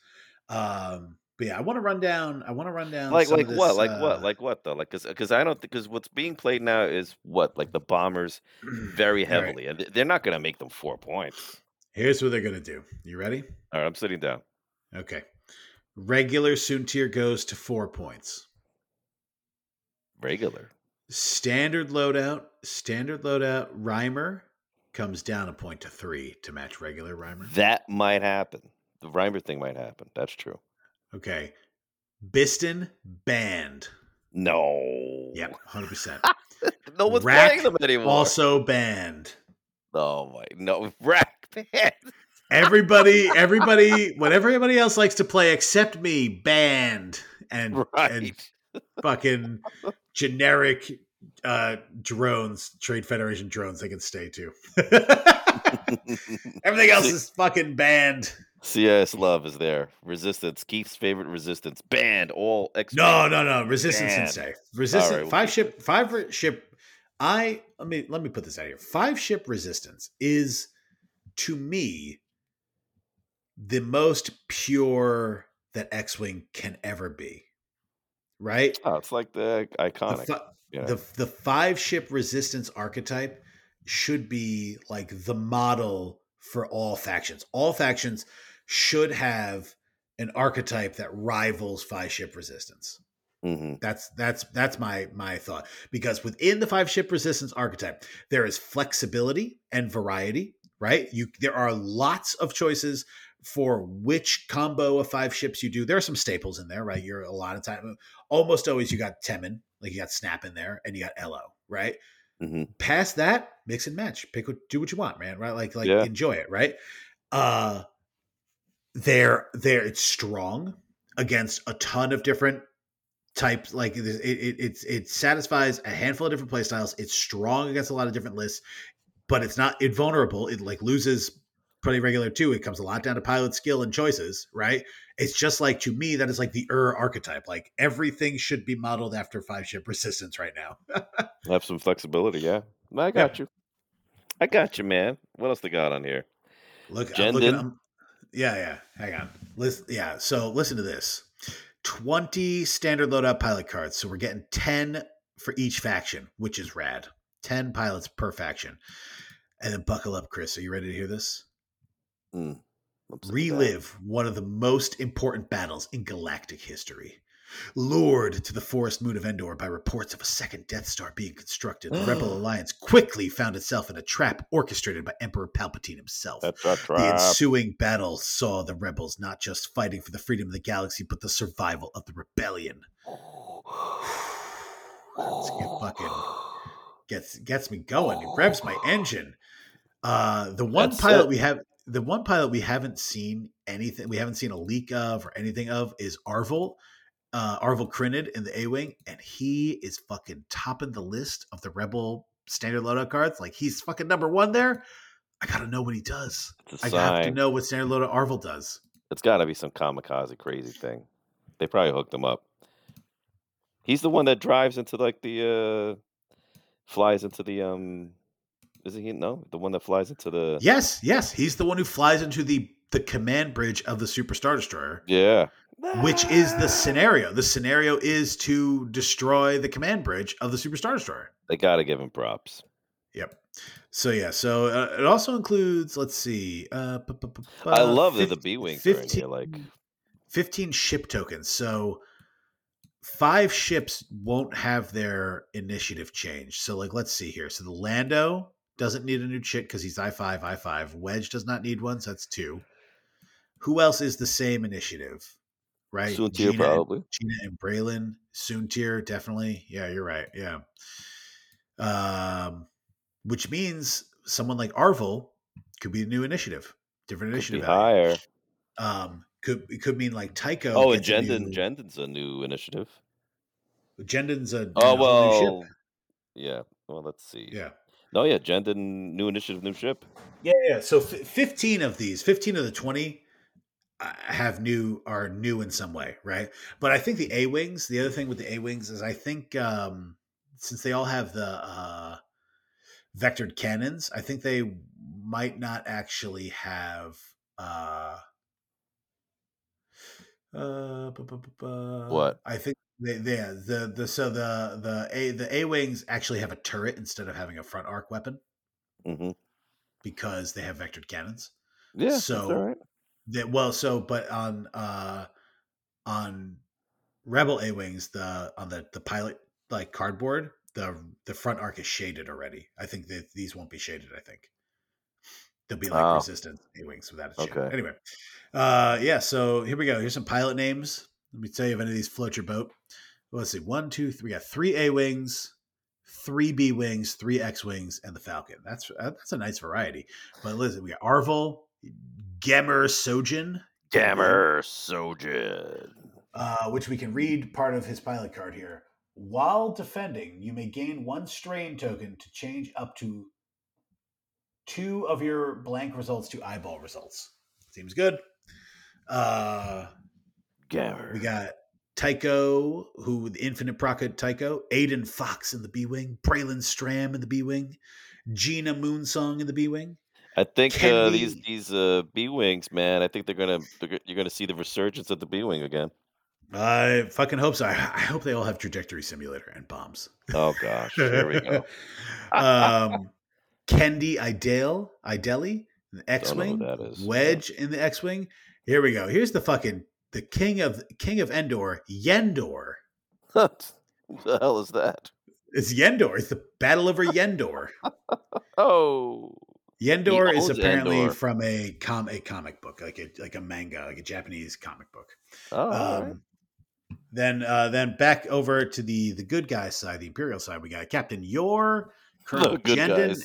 Um, but yeah, I want to run down. I want to run down Like like this, what? Like uh, what? Like what though? Like because I don't because what's being played now is what like the bombers very All right. heavily, and they're not going to make them four points. Here's what they're gonna do. You ready? All right, I'm sitting down. Okay. Regular Soontir goes to four points. Regular. Standard loadout, standard loadout, Rhymer comes down a point to three to match regular Rhymer. That might happen. The Rhymer thing might happen. That's true. Okay. Bistan banned. No. Yep, hundred percent. no one's Rack playing them anymore. Also banned. oh my no rack man. Everybody, everybody, what everybody else likes to play except me, banned and right. and fucking generic uh drones, Trade Federation drones, they can stay too. Everything else is fucking banned. CIS love is there. Resistance, Keith's favorite resistance, banned all X. No, no, no. Resistance and Banned. safe. Resistance right, we'll five ship five ship. I let me let me put this out here. Five ship resistance is to me the most pure that X-wing can ever be. Right? Oh, it's like the The, iconic. fi- you know. the the five ship resistance archetype should be like the model for all factions. All factions should have an archetype that rivals five ship resistance. hmm That's that's that's my my thought because within the five ship resistance archetype there is flexibility and variety, right? You there are lots of choices for which combo of five ships you do. There are some staples in there, right? You're a lot of time almost always you got Temmin, like you got Snap in there and you got Ello, right? hmm Past that, mix and match. Pick what do what you want, man, right? Like like Yeah. enjoy it, right? Uh they're they're it's strong against a ton of different types like it, it it's it satisfies a handful of different playstyles it's strong against a lot of different lists but it's not invulnerable it like loses pretty regular too it comes a lot down to pilot skill and choices right it's just like to me that is like the ur archetype like everything should be modeled after five ship resistance right now Have some flexibility, yeah. I got you. I got you, man. What else they got on here? Look, I'm looking. I'm, yeah, yeah. Hang on. Listen, yeah. So listen to this: twenty standard loadout pilot cards. So we're getting ten for each faction, which is rad. Ten pilots per faction. And then buckle up, Chris. Are you ready to hear this? Mm. I'm sitting down. Relive one of the most important battles in galactic history. Lured to the forest moon of Endor by reports of a second Death Star being constructed, the Rebel Alliance quickly found itself in a trap orchestrated by Emperor Palpatine himself. The ensuing battle saw the rebels not just fighting for the freedom of the galaxy, but the survival of the rebellion. Let's get fucking gets gets me going. It revs my engine. Uh, the one That's pilot it. we have, the one pilot we haven't seen anything, we haven't seen a leak of or anything of is Arvel, uh, Arvel Crynyd in the A wing, and he is fucking topping the list of the Rebel standard loadout cards. Like he's fucking number one there. I gotta know what he does. I I have to know what standard loadout Arvel does. It's got to be some kamikaze crazy thing. They probably hooked him up. He's the one that drives into like the uh flies into the um isn't he no the one that flies into the Yes, yes, he's the one who flies into the the command bridge of the Super Star Destroyer, yeah which is the scenario. The scenario is to destroy the command bridge of the Super Star Destroyer. they got to give him props Yep. So yeah, so uh, it also includes. Let's see. Uh, I uh, love that the B wings are in 15 here like 15 ship tokens. So five ships won't have their initiative change. So like let's see here. So the Lando doesn't need a new chit because he's I five, I five. Wedge does not need one, so that's two. Who else is the same initiative? Right? Soontir Gina probably Gina and Braylen, soon tier, definitely. Yeah, you're right. Yeah. Um, which means someone like Arvel could be a new initiative, different initiative. higher. Um, could it could mean like Tycho. Oh, and Jendon new- Jendon's a new initiative. Jendon's a Oh a well, yeah. Well, let's see. Yeah. No, yeah, Jendon new initiative, new ship. Yeah, yeah. So f- fifteen of these, fifteen of the twenty, have new are new in some way, right? But I think the A wings. The other thing with the A wings is I think um, since they all have the uh, vectored cannons, I think they might not actually have. Uh, uh, bu- bu- bu- bu- What? I think they, they the the so the the a the A wings actually have a turret instead of having a front arc weapon hmm because they have vectored cannons. Yeah, So- That well, so but on uh on Rebel A wings, the on the the pilot like cardboard, the the front arc is shaded already. I think that these won't be shaded. I think they'll be like Oh. resistant A wings without a shade. Okay. Anyway, uh, yeah. So here we go. Here's some pilot names. Let me tell you if any of these float your boat. Let's see. One, two, three. We got three A wings, three B wings, three X wings, and the Falcon. That's uh, that's a nice variety. But listen, we got Arvel, Gemmer Sojan, Gammer Sojan. uh, which we can read part of his pilot card here. while defending, you may gain one strain token to change up to two of your blank results to eyeball results. Seems good. Uh, Gammer. we got Tycho, who with Infinite Procket Tycho, Aiden Fox in the B Wing, Braylen Stramm in the B Wing, Gina Moonsong in the B Wing. I think Can uh, these we- these uh, B wings, man. I think they're gonna they're, go- you're gonna see the resurgence of the B wing again. I fucking hope so. I, I hope they all have trajectory simulator and bombs. Oh gosh, there we go. um, Kendy Idele, Ideli, the X Wing, that is. Wedge in the X Wing. Here we go. Here's the fucking the king of king of Endor, Yendor. What the hell is that? It's Yendor. It's the Battle over Yendor. Oh, Yendor is apparently Endor. from a com a comic book, like a like a manga, like a Japanese comic book. oh all right. Um, Then uh, then back over to the the good guy side, the Imperial side, we got Captain Yorr, Colonel good Jendon.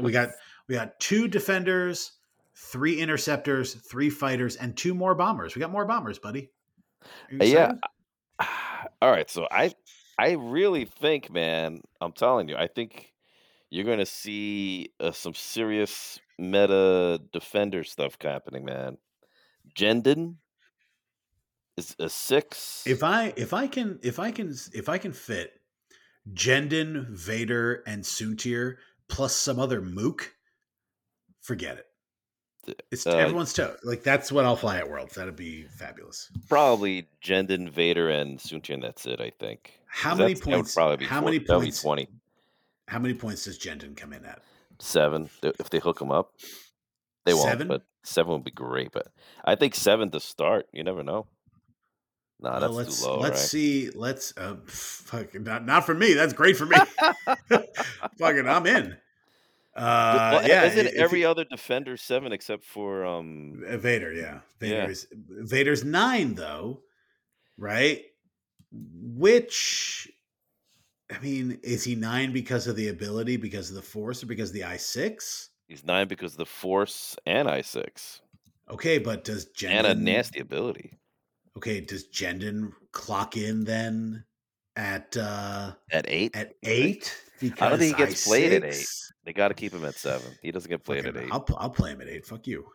we got we got two defenders, three interceptors, three fighters, and two more bombers. We got more bombers, buddy. Uh, yeah. All right, so I I really think, man, I'm telling you, I think you're gonna see uh, some serious meta defender stuff happening, man. Jendon is a six. If I if I can if I can if I can fit Jendon, Vader, and Soontir plus some other mook, forget it. It's Uh, everyone's toe. Like that's what I'll fly at Worlds. That'd be fabulous. probably Jendon, Vader, and Soontir. That's it, I think. How many that's- that would points? Probably be how four- many that would be points? Twenty How many points does Jendon come in at? seven if they hook him up. They won't, Seven? but seven would be great. But I think seven to start. You never know. Nah, Well, that's let's too low, let's right? see. Let's uh, fuck, not not for me. That's great for me. Fucking, I'm in. Uh, Well, yeah, isn't every you- other defender seven except for um? Uh, Vader, yeah. Yeah. Vader's Vader's nine though, right? Which I mean, is he nine because of the ability, because of the force, or because of the I six? He's nine because of the force and I six Okay, but does Jendon and a nasty ability Okay, does Jendon clock in then at uh at eight. at eight? Because I don't think he gets played at eight. They got to keep him at seven. He doesn't get played Fucking- at eight. I'll I'll play him at eight. Fuck you.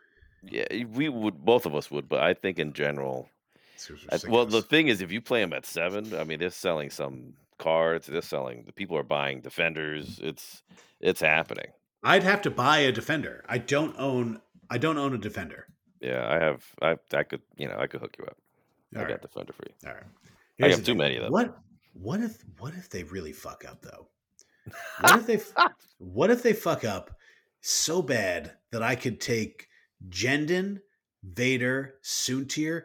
Yeah, we would. Both of us would, but I think in general. I- well, the thing is, if you play him at seven, I mean, they're selling some cards. They're selling. The people are buying defenders. It's it's happening. I'd have to buy a defender. I don't own. I don't own a defender. Yeah, I have. I I could. You know, I could hook you up. All I right. got defender for you. All right. I Here's got the too thing. many of them. What? What if? What if they really fuck up though? What if they? what if they fuck up so bad that I could take Jendon, Vader, Soontir,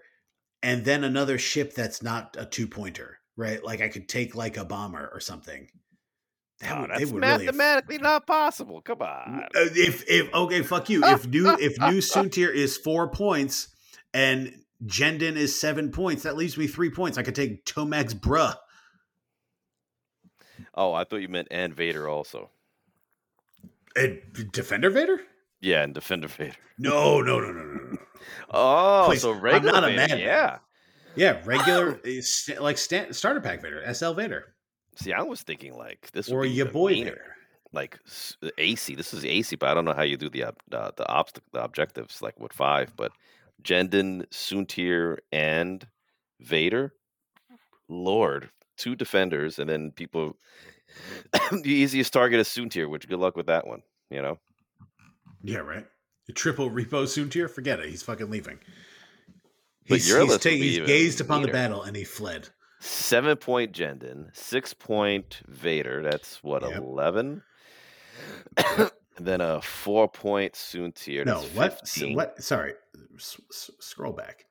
and then another ship that's not a two pointer, right? Like I could take like a bomber or something. That Oh, would, they that's would really. mathematically not possible. Come on. Uh, if if okay, fuck you. If new if new Soontir is four points and Jendon is seven points, that leaves me three points. I could take Tomax Bruh. Oh, I thought you meant and Vader also. And Defender Vader? Yeah, and defender Vader. No, no, no, no, no, no. Oh, Please, so I'm not a Vader. madman. Yeah. Yeah, regular is like sta- starter pack Vader, SL Vader, See, I was thinking like this would or your boy meaner. Vader. like AC. This is AC, but I don't know how you do the uh, the obst- the objectives like with five. But Jendon, Soontir, and Vader, Lord, two defenders, and then people. the easiest target is Soontir, which good luck with that one. You know, Yeah, right. The triple repo Suntir, forget it. He's fucking leaving. But He's, he's, ta- he's gazed upon the battle and he fled. seven point Jendon, six point Vader. That's what Yep. eleven. then a four point Soontir. No, what? So what? Sorry, s- scroll back.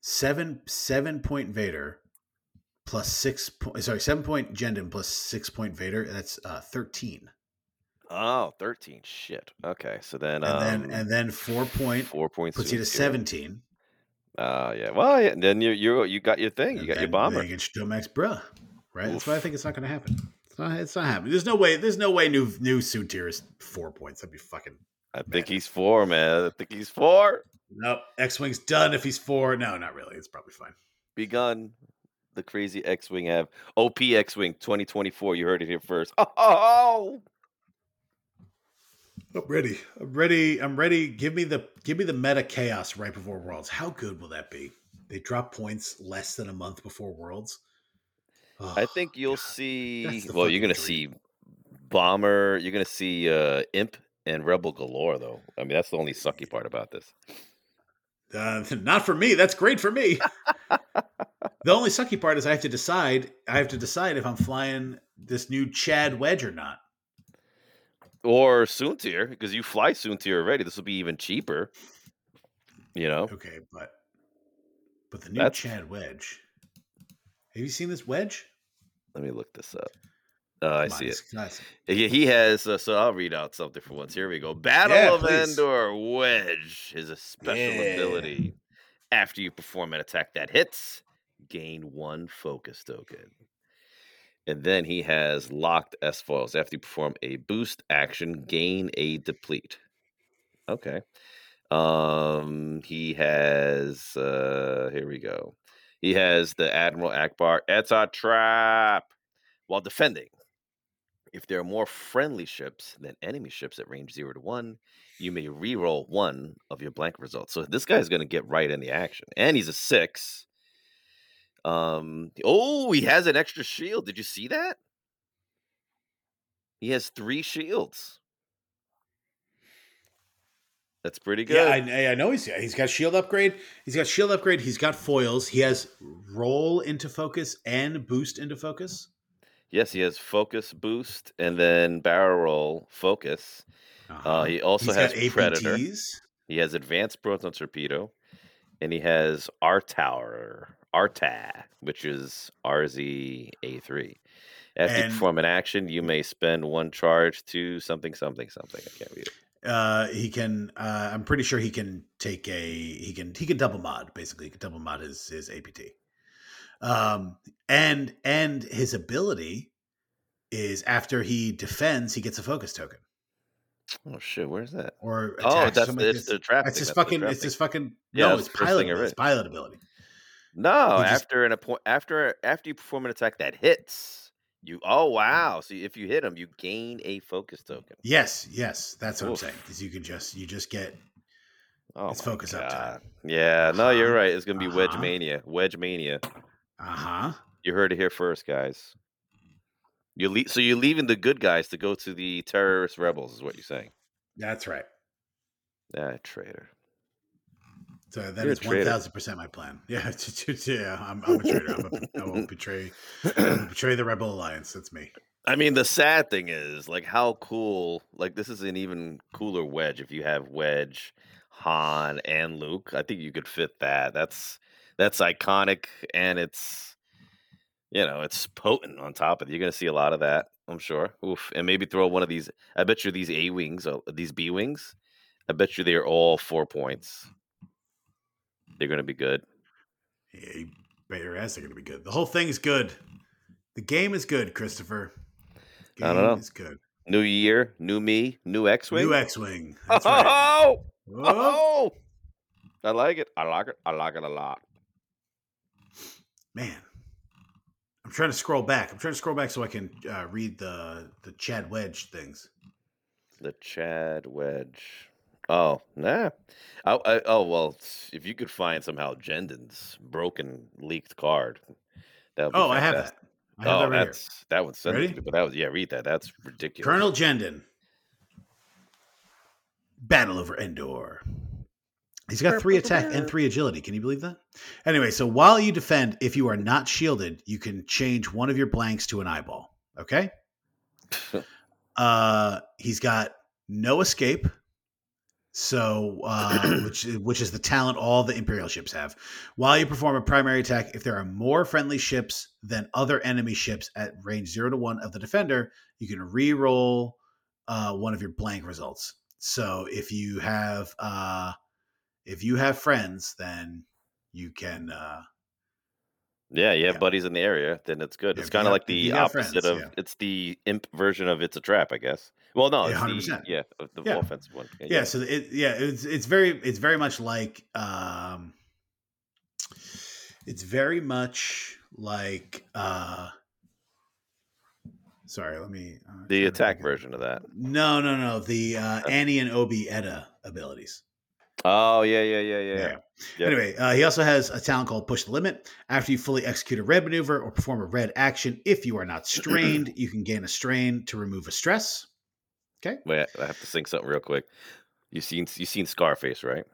Seven seven point Vader plus six point. Sorry, seven point Jendon plus six point Vader. That's uh, thirteen. Oh, 13. Shit. Okay. So then, And um, then and then four point four points puts you to seventeen. Uh, yeah. Well, yeah. Then you you you got your thing. You got your then bomber. They get Stomax, bruh. Right. That's why I think it's not going to happen. It's not. It's not happening. There's no way. There's no way. New new Soontir is four points. That'd be fucking. I think madness. he's four, man. I think he's four. Nope. X Wing's done if he's four. No, not really. It's probably fine. Begun. the crazy X-wing have? OP X-wing 2024. You heard it here first. oh Oh, I'm ready. I'm ready. I'm ready. Give me the give me the meta chaos right before Worlds. How good will that be? They drop points less than a month before Worlds. Oh, I think you'll God. see. Well, you're gonna dream. see Bomber. You're gonna see uh, Imp and Rebel galore, though. I mean, that's the only sucky part about this. Uh, not for me. That's great for me. the only sucky part is I have to decide. I have to decide if I'm flying this new Chad Wedge or not. Or Soontir, because you fly Soontir already. This will be even cheaper. You know. Okay, but but the new That's... Chad Wedge. Have you seen this wedge? Let me look this up. Oh, I see it. Yeah, he has. Uh, so I'll read out something for once. Here we go. Battle yeah, of please. Endor Wedge is a special yeah. ability. After you perform an attack that hits, gain one focus token. And then he has locked S foils. After you perform a boost action, gain a deplete. Okay. Um, he has. uh Here we go. He has the Admiral Ackbar. It's a trap while defending. If there are more friendly ships than enemy ships at range zero to one, you may re-roll one of your blank results. So this guy's going to get right in the action, and he's a six. Um. Oh, he has an extra shield. Did you see that? He has three shields. That's pretty good. Yeah, I, I know he's he's got shield upgrade. He's got shield upgrade. He's got foils. He has roll into focus and boost into focus. Yes, he has focus boost and then barrel roll focus. Uh-huh. Uh, he also He's has predator. He has advanced proton torpedo, and he has R Tower Arta, which is RZ A three. After and, you perform an action, you may spend one charge to something, something, something. I can't read it. Uh, he can. Uh, I'm pretty sure he can take a. He can. He can double mod. Basically, he can double mod his his APT. Um, and and his ability is after he defends, he gets a focus token. Oh shit! Where's that? Or oh, that's the, it's the trap. It's just fucking. It's just fucking. Yeah, no, it's pilot. It's pilot ability. No, after just, an appoint after after you perform an attack that hits, you oh wow! So if you hit him, you gain a focus token. Yes, yes, that's what Oof. I'm saying. Because you can just you just get oh it's focus God. up time. Yeah, uh-huh. no, you're right. It's gonna be uh-huh. Wedge Mania. Wedge Mania. Uh huh. You heard it here first, guys. You le- so you're leaving the good guys to go to the terrorist rebels, is what you're saying? That's right. Ah, traitor. So that you're is one thousand percent my plan. Yeah, yeah. I'm, I'm a traitor. I'm a, I won't betray. I betray the rebel alliance. That's me. I mean, the sad thing is, like, how cool! Like, this is an even cooler Wedge. If you have Wedge, Han, and Luke, I think you could fit that. That's that's iconic, and it's you know, it's potent on top of it. You're going to see a lot of that, I'm sure. Oof. And maybe throw one of these. I bet you these A wings, uh, these B wings, I bet you they're all four points. They're going to be good. Yeah, you bet your ass they're going to be good. The whole thing is good. The game is good, Christopher. Game I don't know. It's good. New year, new me, new X Wing. New X Wing. That's right. Oh! oh! I like it. I like it. I like it a lot. Man, trying to scroll back. I'm trying to scroll back so I can uh, read the the Chad Wedge things. The Chad Wedge. Oh, nah. I, I, oh well, if you could find somehow Jendon's broken leaked card, that would. oh, fantastic. I have that. I have oh, that right that's here. that one's Ready? but that was yeah. Read that. That's ridiculous. Colonel Jendon. Battle over Endor. He's got three attack and three agility. Can you believe that? Anyway, so while you defend, if you are not shielded, you can change one of your blanks to an eyeball. Okay. uh, he's got no escape. So, uh, which which is the talent all the Imperial ships have. While you perform a primary attack, if there are more friendly ships than other enemy ships at range zero to one of the defender, you can re-roll uh, one of your blank results. So, if you have uh, if you have friends, then you can. uh yeah, you have yeah. buddies in the area, then it's good. Yeah, it's kind of like the opposite friends, of yeah. it's the imp version of it's a trap, I guess. Well, no, it's 100%. the yeah, the offensive one. Yeah, so it yeah, it's it's very it's very much like um it's very much like uh sorry, let me uh, The attack version of that. No, no, no. The uh. Annie and Obi Edda abilities. Oh yeah, yeah, yeah, yeah. yeah. Yep. Anyway, uh, he also has a talent called Push the Limit. After you fully execute a red maneuver or perform a red action, if you are not strained, you can gain a strain to remove a stress. Okay. Wait, I have to think something real quick. You seen you seen Scarface, right?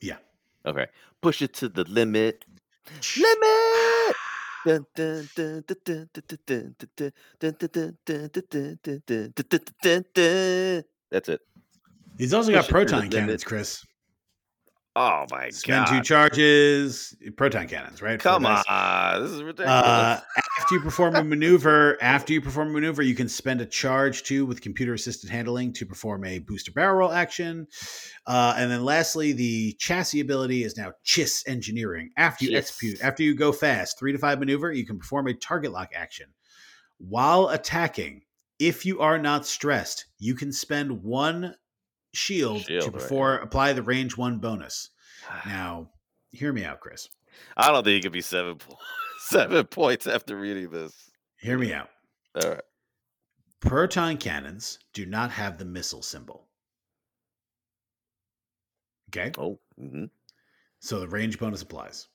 Yeah. Okay. Push it to the limit. Limit. That's it. He's also got it to the proton cannons, Chris. Oh my god. Spend two charges, proton cannons, right? Come on, this is ridiculous. Uh, after you perform a maneuver, after you perform a maneuver, you can spend a charge too with computer assisted handling to perform a booster barrel roll action. Uh, and then lastly, the chassis ability is now Chiss Engineering. After you Chiss. execute, after you go fast, three to five maneuver, you can perform a target lock action while attacking. If you are not stressed, you can spend one shield, Shield, to right, before apply the range one bonus. Now, hear me out, Chris. I don't think it could be seven po- seven points after reading this. Hear me out. All right. Proton cannons do not have the missile symbol. Okay, Oh, hmm so the range bonus applies.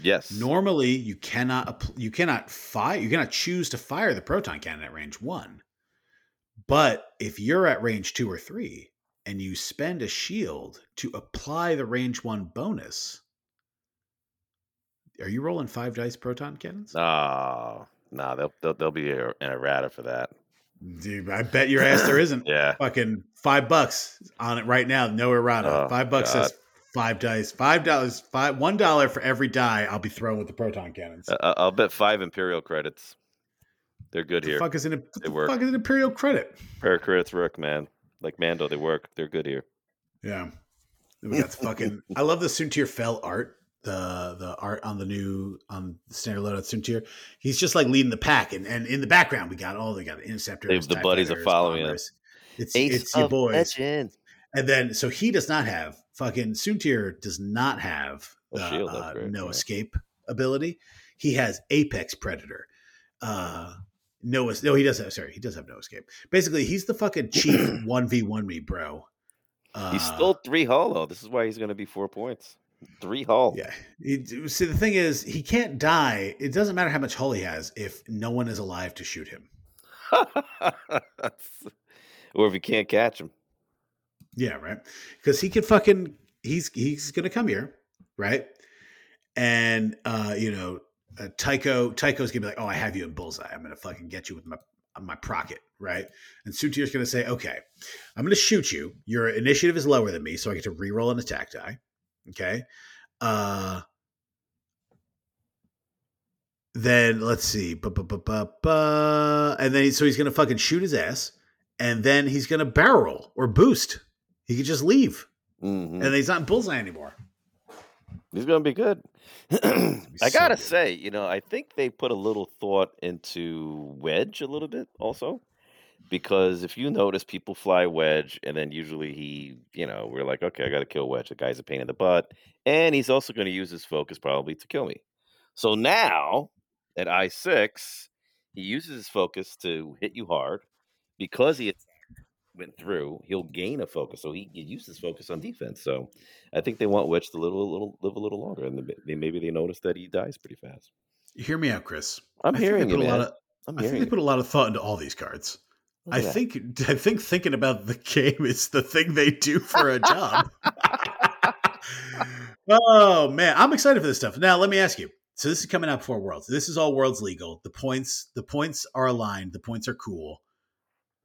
yes. Normally, you cannot you cannot fire you cannot choose to fire the proton cannon at range one. But if you're at range two or three and you spend a shield to apply the range one bonus, are you rolling five dice proton cannons? Oh, no, they'll, they'll they'll be a- an errata for that. Dude, I bet your ass there isn't. Yeah. fucking five bucks on it right now. No errata. Oh, five bucks God. says five dice. Five dollars. Five one dollar for every die I'll be throwing with the proton cannons. I- I- I'll bet five imperial credits. They're good the here. fuck is an what They the work. fuck is an imperial credit? Pair credits work, man. Like Mando, they work. They're good here. Yeah, we got the fucking. I love the Soontir Fel art. The the art on the new on the standard loadout Soontir. He's just like leading the pack, and, and in the background we got all they got interceptors. They've- the buddies are following him. bombers. It's it's your boys. legends. And then, so he does not have fucking Soontir does not have uh, shield uh, no escape ability. He has Apex Predator. Uh, no, no, he does have. Sorry, he does have no escape. Basically, he's the fucking chief one v one me, bro. Uh, He stole three hull though. This is why he's going to be four points. Three hull. Yeah. He- see, the thing is, he can't die. It doesn't matter how much hull he has if no one is alive to shoot him. or if you can't catch him. Yeah, right. Because he could fucking he's he's gonna come here, right? And uh, you know, uh, Tycho Tycho's gonna be like, "Oh, I have you in bullseye. I'm gonna fucking get you with my my procket, right?" And Soontir's gonna say, "Okay, I'm gonna shoot you. Your initiative is lower than me, so I get to reroll an attack die. Okay, uh." Then let's see, bu- and then he, so he's gonna fucking shoot his ass, and then he's gonna barrel or boost. He could just leave, Mhm. and he's not in bullseye anymore. He's gonna be good. I gotta good. say, you know, I think they put a little thought into Wedge a little bit also. Because if you notice, people fly Wedge, and then usually he, you know, we're like, okay, I got to kill Wedge. The guy's a pain in the butt, and he's also going to use his focus probably to kill me. So now at I six, he uses his focus to hit you hard. Because he went through, he'll gain a focus. So he, he uses focus on defense. So I think they want Wedge to little, little live a little longer, and they, maybe they notice that he dies pretty fast. You Hear me out, Chris. I'm I hearing you, put a man. lot of. I'm I think hearing they put a lot of thought into all these cards. I that. think I think thinking about the game is the thing they do for a job. oh man, I'm excited for this stuff. Now let me ask you. So this is coming out before Worlds. This is all Worlds legal. The points the points are aligned. The points are cool.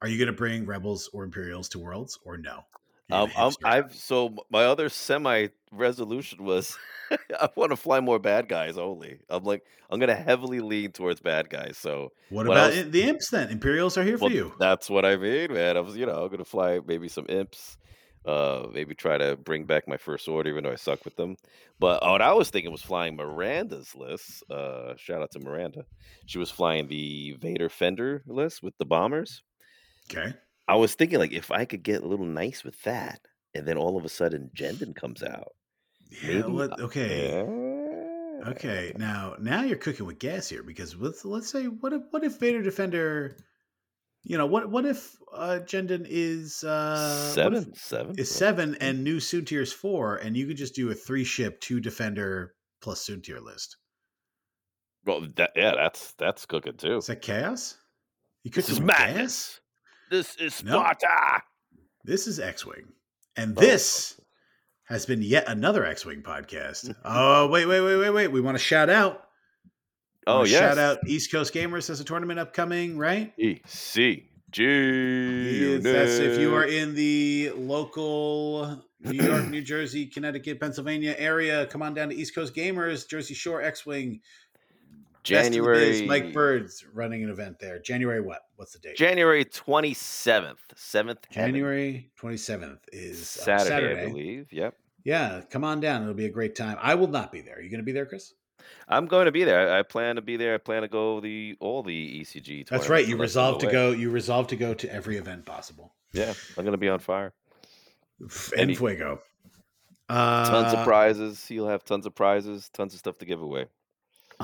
Are you going to bring Rebels or Imperials to Worlds or no? Um, I'm, i've so my other semi resolution was I want to fly more bad guys only. I'm like I'm gonna heavily lean towards bad guys. So What what about else- the imps then? Imperials are here well, for you. that's what I mean, man. I was you know I'm gonna fly maybe some imps, uh, maybe try to bring back my first order, even though I suck with them. But what I was thinking was flying Miranda's list. Uh, shout out to Miranda. She was flying the Vader Fender list with the bombers. Okay. I was thinking like if I could get a little nice with that, and then all of a sudden Jendon comes out. Yeah, Maybe what- okay. Yeah. Okay, now now you're cooking with gas here because let's let's say what if what if Vader Defender, you know what what if uh Jendon is uh what if seven, seven. is seven and new Soontir is four and you could just do a three ship two Defender plus Soontir list. Well, that, yeah, that's that's cooking too. Is that chaos? You This cooking is madness. This is. Sparta. This is X Wing, and Oh, this has been yet another X Wing podcast. oh wait wait wait wait wait! We want to shout out. Oh Wanna. Shout out East Coast Gamers has a tournament upcoming, right? ECG. Yes, That's if you are in the local New York, New Jersey, Connecticut, Pennsylvania area. Come on down to East Coast Gamers, Jersey Shore X Wing. January Mike Bird's running an event there. January what? What's the date? January twenty seventh, seventh January twenty seventh is uh, Saturday, Saturday. I believe. Yep. Yeah, come on down. It'll be a great time. I will not be there. Are you going to be there, Chris? I'm going to be there. I I plan to be there. I plan to go the all the ECG. That's right. You the rest of the resolved to go. You resolved to go to every event possible. Yeah, I'm going to be on fire. En fuego. Uh, Tons of prizes. You'll have tons of prizes. Tons of stuff to give away.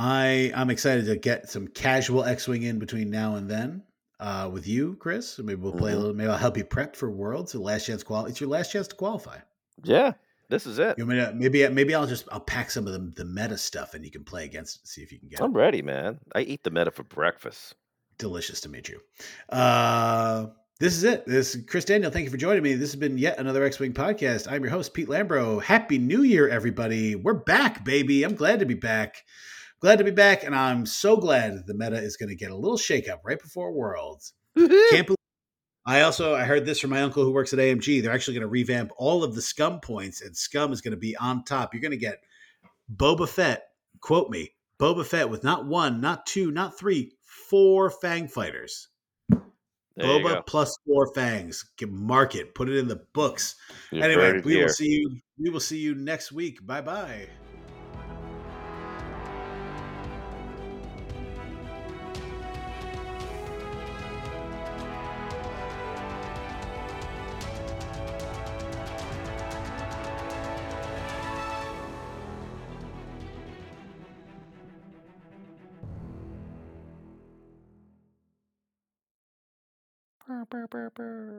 I I'm excited to get some casual X-wing in between now and then uh, with you, Chris. Maybe we'll play a Mhm. little. Maybe I'll help you prep for Worlds. The last chance qual. It's your last chance to qualify. Yeah, this is it. You want to, maybe maybe I'll just I'll pack some of the the meta stuff and you can play against. It, see if you can get. I'm ready, man. I eat the meta for breakfast. delicious to meet you. Uh, this is it. This is Chris Daniel. Thank you for joining me. This has been yet another X Wing podcast. I'm your host, Pete Lambro. Happy New Year, everybody. We're back, baby. I'm glad to be back. Glad to be back, and I'm so glad the meta is going to get a little shakeup right before Worlds. Can't believe. I also I heard this from my uncle who works at AMG. They're actually going to revamp all of the Scum points, and Scum is going to be on top. You're going to get Boba Fett. Quote me, Boba Fett with not one, not two, not three, four Fang fighters. There Boba plus four fangs. Get mark it. Put it in the books. You anyway, we will see you. We will see you next week. Bye bye. Bebek.